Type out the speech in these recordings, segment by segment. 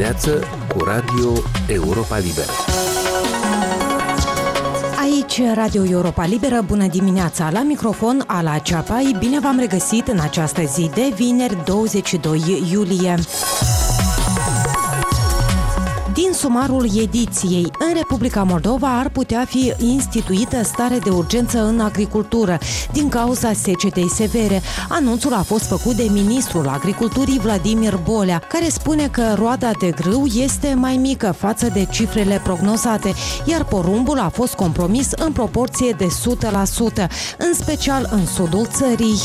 dimineață cu Radio Europa Liberă. Aici, Radio Europa Liberă, bună dimineața! La microfon, Ala Ceapai, bine v-am regăsit în această zi de vineri 22 iulie. Din sumarul ediției, în Republica Moldova ar putea fi instituită stare de urgență în agricultură din cauza secetei severe. Anunțul a fost făcut de ministrul agriculturii Vladimir Bolea, care spune că roada de grâu este mai mică față de cifrele prognozate, iar porumbul a fost compromis în proporție de 100%, în special în sudul țării.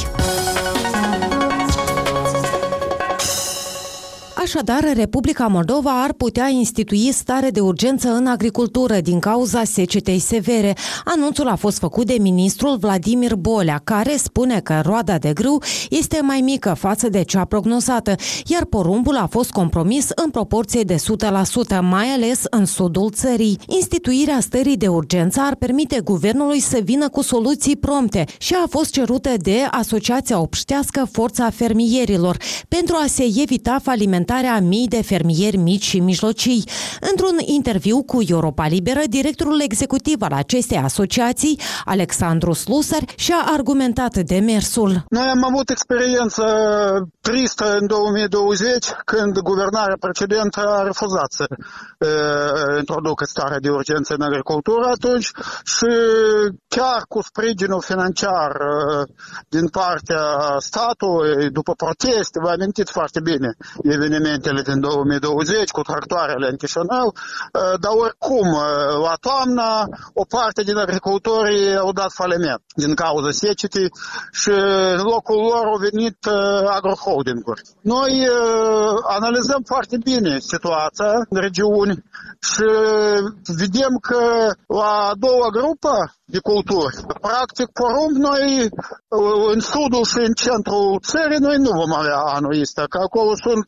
Așadar, Republica Moldova ar putea institui stare de urgență în agricultură din cauza secetei severe. Anunțul a fost făcut de ministrul Vladimir Bolea, care spune că roada de grâu este mai mică față de cea prognozată, iar porumbul a fost compromis în proporție de 100%, mai ales în sudul țării. Instituirea stării de urgență ar permite guvernului să vină cu soluții prompte și a fost cerută de Asociația Obștească Forța Fermierilor pentru a se evita falimentarea implementarea mii de fermieri mici și mijlocii. Într-un interviu cu Europa Liberă, directorul executiv al acestei asociații, Alexandru Slusar, și-a argumentat demersul. Noi am avut experiență tristă în 2020, când guvernarea precedentă a refuzat să uh, introducă starea de urgență în agricultură atunci și chiar cu sprijinul financiar uh, din partea statului, după proteste, vă amintiți foarte bine evenimentul evenimentele din 2020 cu tractoarele în Chișinău, uh, dar oricum, uh, la toamnă, o parte din agricultorii au dat faliment din cauza secetii și în locul lor au venit uh, agroholdinguri. Noi analizăm foarte bine situația în regiuni și vedem că la a doua grupă de culturi, practic porumb noi în sudul și în centrul țării noi nu vom avea anul ăsta, că acolo sunt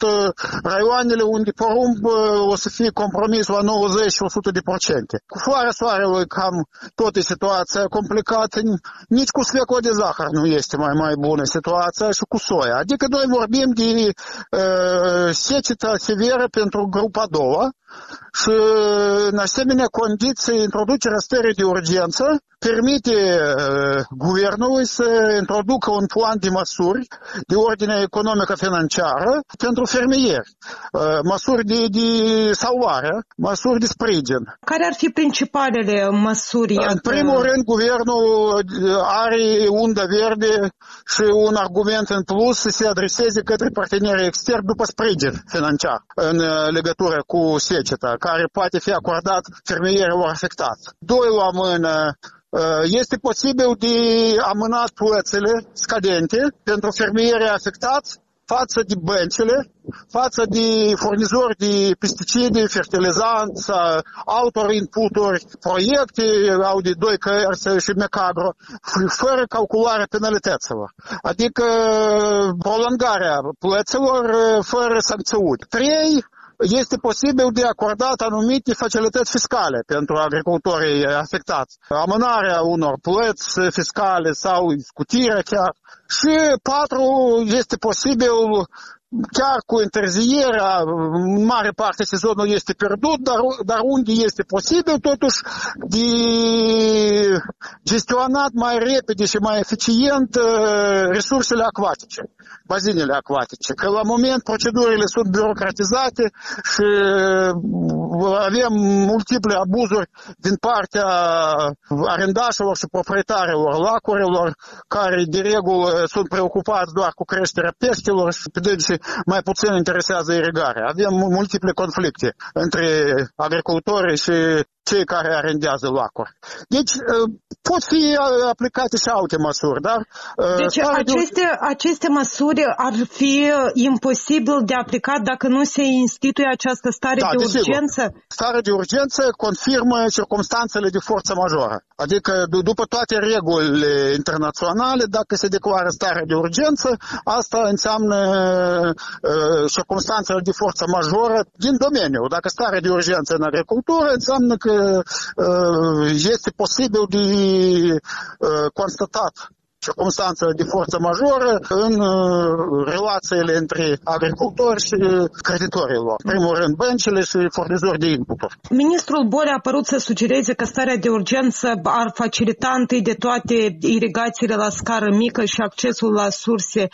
raioanele unde porumb o să fie compromis la 90 și 100 de procente. Cu floarea soarelui cam tot e situația complicată, nici cu sfecul de zahăr nu este mai mai bună situația și cu soia. Adică noi vorbim de uh, secetă severă pentru grupa a doua, și în asemenea condiții introducerea stării de urgență permite uh, guvernului să introducă un plan de măsuri de ordine economică financiară pentru fermieri, uh, măsuri de, de salvare, măsuri de sprijin. Care ar fi principalele măsuri? În primul rând, guvernul are unda verde și un argument în plus să se adreseze către partenerii externi după sprijin financiar în legătură cu seceta, care poate fi acordat fermierilor afectați. Doi la mână, este posibil de amânat plățile scadente pentru fermierii afectați față de băncile, față de furnizori de pesticide, fertilizanți, altor inputuri, proiecte au de doi cărți și mecagro, fără calcularea penalităților. Adică prolongarea plăților fără sancțiuni. Trei, este posibil de acordat anumite facilități fiscale pentru agricultorii afectați. Amânarea unor plăți fiscale sau scutirea chiar. Și patru, este posibil chiar cu întârzierea, în mare parte sezonul este pierdut, dar, dar unde este posibil, totuși, de gestionat mai repede și mai eficient resursele acvatice, bazinele acvatice. Că la moment procedurile sunt birocratizate și avem multiple abuzuri din partea arendașilor și proprietarilor lacurilor, care de regulă sunt preocupați doar cu creșterea peștilor și pe dânsi mai puțin interesează irigarea. Avem multiple conflicte între agricultori și cei care arendează lacuri. Deci pot fi aplicate și alte măsuri, dar... Deci aceste, de... aceste măsuri ar fi imposibil de aplicat dacă nu se instituie această stare da, de urgență? Starea de urgență confirmă circumstanțele de forță majoră. Adică după toate regulile internaționale, dacă se declară stare de urgență, asta înseamnă uh, circumstanțele de forță majoră din domeniu. Dacă stare de urgență în agricultură, înseamnă că uh, este posibil de uh, constatat circunstanță de forță majoră în relațiile între agricultori și creditorii lor. În primul rând, băncile și furnizori de inputuri. Ministrul Bole a părut să sugereze că starea de urgență ar facilita întâi de toate irigațiile la scară mică și accesul la surse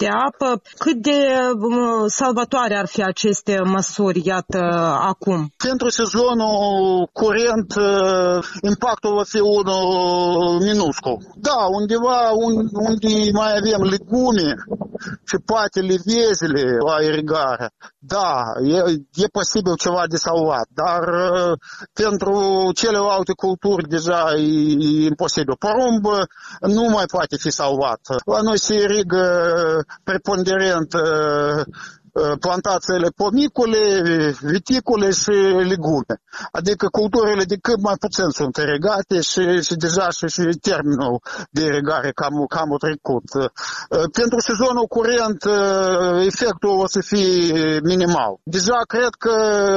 de apă. Cât de salvatoare ar fi aceste măsuri, iată, acum? Pentru sezonul curent, impactul va fi unul minuscul. Da, undeva unde mai avem legume și poate livezile la irigare, da, e, e posibil ceva de salvat, dar pentru celelalte culturi deja e imposibil. Porumb nu mai poate fi salvat. La noi se irigă preponderent plantațiile pomicule, viticule și legume. Adică culturile de cât mai puțin sunt irigate și, și deja și, și termenul de irigare cam, cam trecut. Pentru sezonul curent efectul o să fie minimal. Deja cred că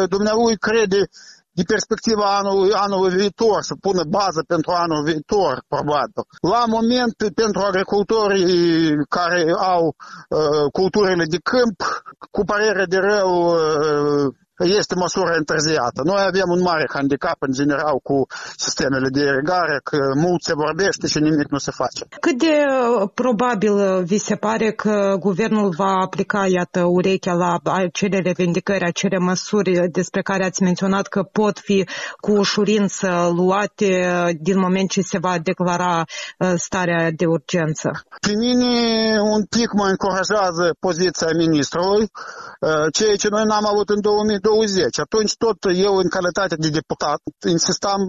dumnealui crede de perspectiva anului, anului viitor, să pună bază pentru anul viitor, probabil. La moment, pentru agricultorii care au uh, culturile de câmp, cu părere de rău, uh, este măsură întârziată. Noi avem un mare handicap în general cu sistemele de irigare, că mult se vorbește și nimic nu se face. Cât de uh, probabil uh, vi se pare că guvernul va aplica, iată, urechea la acele revendicări, acele măsuri despre care ați menționat că pot fi cu ușurință luate uh, din moment ce se va declara starea de urgență? Pe mine un pic mă încurajează poziția ministrului, ceea ce noi n-am avut în 2020 2020. Atunci tot eu, în calitate de deputat, insistam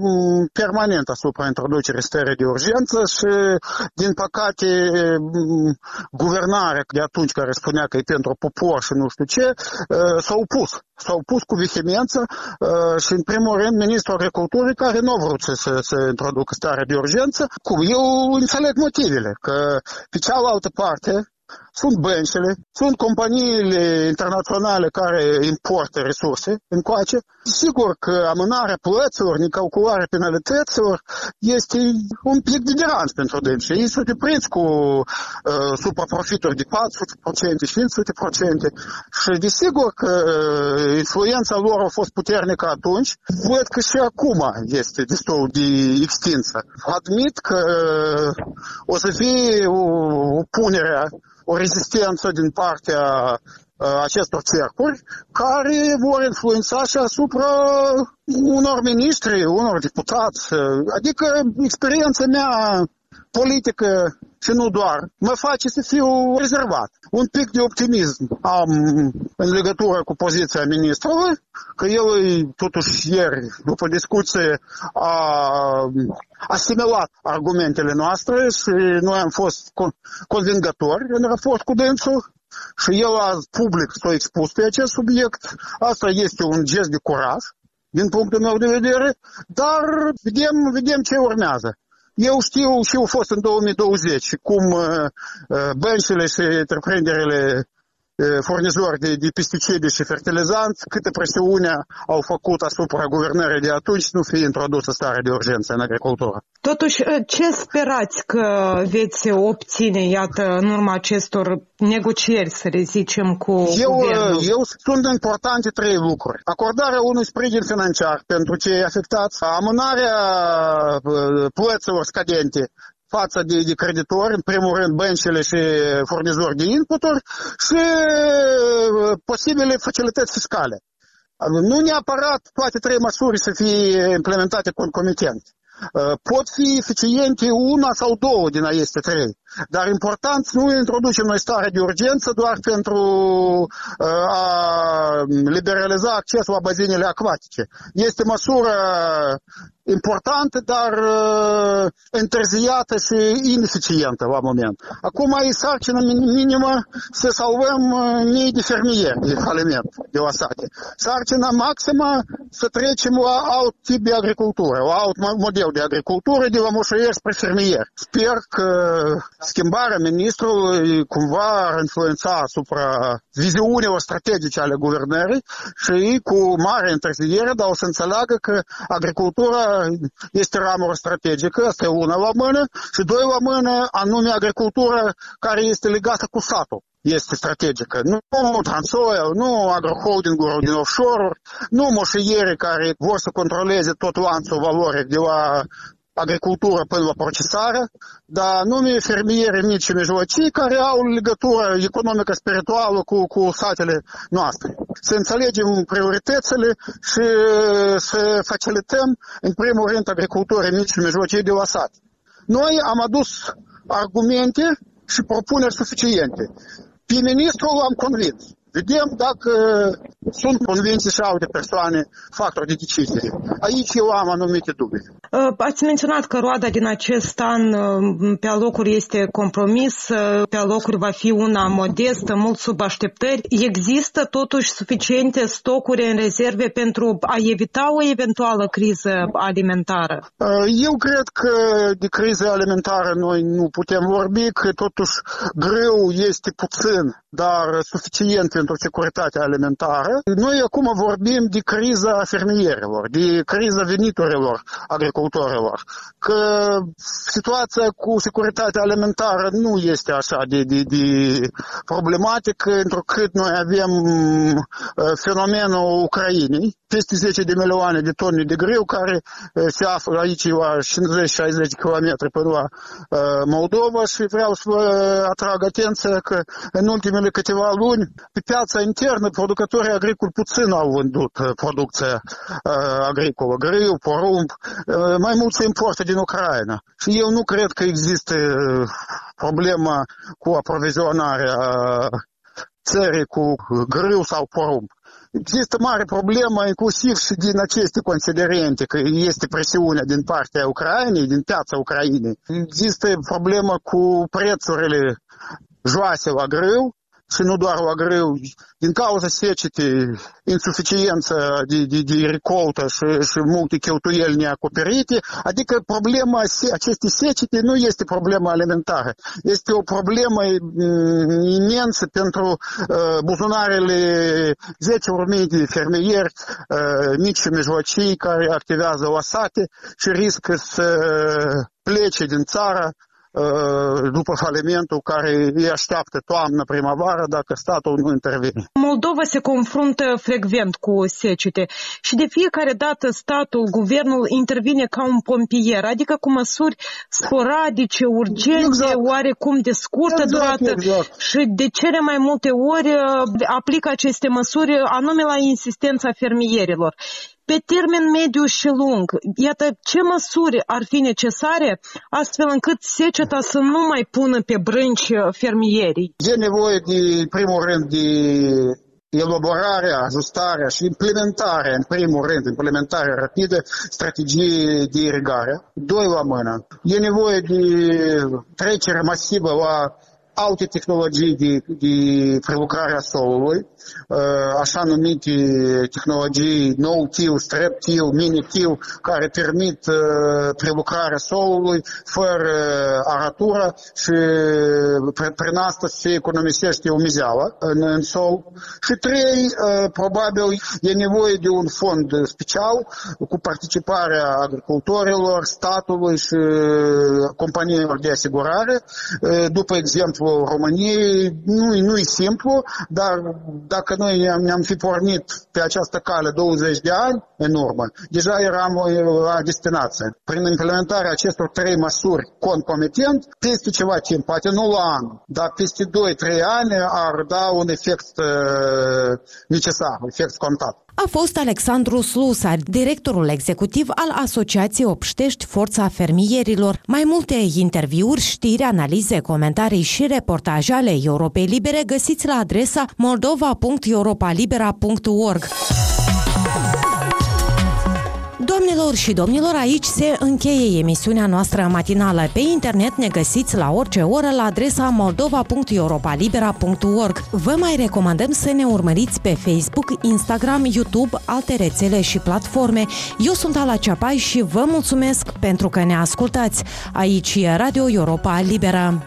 permanent asupra introducerii stării de urgență și, din păcate, guvernarea de atunci care spunea că e pentru popor și nu știu ce, s-a opus. S-a opus cu vehemență și, în primul rând, ministrul agriculturii care nu a vrut să, să, să introducă starea de urgență. Cum? Eu înțeleg motivele, că pe cealaltă parte, sunt băncile, sunt companiile internaționale care importă resurse încoace. Sigur că amânarea plăților, necalcularea penalităților este un pic de deranj pentru dânsi. Ei sunt deprins cu uh, supraprofituri de 400%, 500% și desigur că uh, influența lor a fost puternică atunci. Văd că și acum este destul de extinsă. Admit că uh, o să fie o, o punere o rezistență din partea acestor cercuri care vor influența și asupra unor ministri, unor deputați. Adică experiența mea politică și nu doar, mă face să fiu rezervat. Un pic de optimism am în legătură cu poziția ministrului, că el totuși ieri, după discuție, a asimilat argumentele noastre și noi am fost convingători în raport cu dânsul și el a public s-a expus pe acest subiect. Asta este un gest de curaj din punctul meu de vedere, dar vedem, vedem ce urmează. Eu știu și eu fost în 2020 cum uh, uh, băncile și întreprinderile furnizori de, de pesticide și fertilizanți, câte presiune au făcut asupra guvernării de atunci nu fie introdusă starea de urgență în agricultură. Totuși, ce sperați că veți obține, iată, în urma acestor negocieri, să le zicem, cu eu, guvernul? Eu sunt importante trei lucruri. Acordarea unui sprijin financiar pentru cei afectați, amânarea plăților scadente față de, de creditori, în primul rând băncile și furnizori de inputuri și uh, posibile facilități fiscale. Nu neapărat toate trei măsuri să fie implementate concomitent. Uh, pot fi eficiente una sau două din aceste trei. Dar important nu introducem noi stare de urgență doar pentru uh, a liberaliza accesul la bazinele acvatice. Este măsură importantă, dar uh, întârziată și ineficientă la moment. Acum e sarcină minimă să salvăm uh, mii de fermieri de faliment de la sate. Sarcina maximă să trecem la alt tip de agricultură, la alt model de agricultură, de la moșaier spre fermier. Sper că schimbarea ministrului cumva ar influența asupra viziunilor strategice ale guvernării și cu mare întârziere, dar o să înțeleagă că agricultura este ramură strategică, asta e una la mână, și doi la mână, anume agricultura care este legată cu satul este strategică. Nu Transoil, nu agroholdinguri din offshore nu moșiere care vor să controleze tot lanțul valoric de la agricultură până la procesare, dar nume fermieri mici și mijlocii care au legătură economică spirituală cu, cu satele noastre. Să înțelegem prioritățile și să facilităm, în primul rând, agricultura mici și mijlocii de la sat. Noi am adus argumente și propuneri suficiente. Pe ministru l-am convins. Vedem dacă sunt convinse și alte persoane factori de decizie. Aici eu am anumite dubii. Uh, ați menționat că roada din acest an uh, pe alocuri este compromis, uh, pe alocuri va fi una modestă, mult sub așteptări. Există totuși suficiente stocuri în rezerve pentru a evita o eventuală criză alimentară? Eu cred că de criză alimentară noi nu putem vorbi, că totuși greu este puțin, dar suficient pentru securitatea alimentară. Noi acum vorbim de criza fermierilor, de criza veniturilor agricultorilor, că situația cu securitatea alimentară nu este așa de, de, de problematică, întrucât noi avem fenomenul Ucrainei, peste 10 de milioane de tone de greu care se află aici la 50-60 km până la Moldova și vreau să vă atrag atenția că în ultimele câteva luni pe piața internă producătorii agricoli puțin au vândut producția agricolă, greu, porumb, mai mult se importă din Ucraina. Și eu nu cred că există problema cu aprovizionarea țării cu grâu sau porumb. Există mare problemă inclusiv și din aceste considerente, că este presiunea din partea Ucrainei, din piața Ucrainei. Există problemă cu prețurile joase la grâu și nu doar la grâu, din cauza secetei, insuficiență de, de, de recoltă și, și multe cheltuieli neacoperite, adică problema acestei secete nu este problema alimentară, este o problemă imensă pentru uh, buzunarele 10.000 de fermieri uh, mici și mijlocii care activează la sate și riscă să plece din țară după falimentul care îi așteaptă toamnă, primăvară, dacă statul nu intervine. Moldova se confruntă frecvent cu secete și de fiecare dată statul, guvernul intervine ca un pompier, adică cu măsuri sporadice, urgente, exact. oarecum de scurtă exact, durată exact. și de cele mai multe ori aplică aceste măsuri anume la insistența fermierilor pe termen mediu și lung. Iată ce măsuri ar fi necesare astfel încât seceta să nu mai pună pe brânci fermierii? E nevoie de, primul rând, de elaborarea, ajustarea și implementarea, în primul rând, implementarea rapidă strategiei de irigare. Doi la mână. E nevoie de trecere masivă la alte tehnologii de, de prelucrare a solului, așa numite tehnologii no-till, strep-till, mini-till, care permit prelucrarea solului fără aratură și prin asta se economisește umizeala în, în sol. Și trei, probabil e nevoie de un fond special cu participarea agricultorilor, statului și companiilor de asigurare. După exemplu României, nu, nu e simplu, dar dacă noi ne-am, ne-am fi pornit pe această cale 20 de ani în urmă, deja eram la destinație. Prin implementarea acestor trei măsuri concomitent, peste ceva timp, poate nu la an, dar peste 2-3 ani ar da un efect uh, necesar, efect contat a fost Alexandru Slusa, directorul executiv al Asociației Obștești Forța Fermierilor. Mai multe interviuri, știri, analize, comentarii și reportaje ale Europei Libere găsiți la adresa moldova.europalibera.org. Doamnelor și domnilor, aici se încheie emisiunea noastră matinală. Pe internet ne găsiți la orice oră la adresa moldova.europalibera.org. Vă mai recomandăm să ne urmăriți pe Facebook, Instagram, YouTube, alte rețele și platforme. Eu sunt Ala Ceapai și vă mulțumesc pentru că ne ascultați. Aici e Radio Europa Liberă.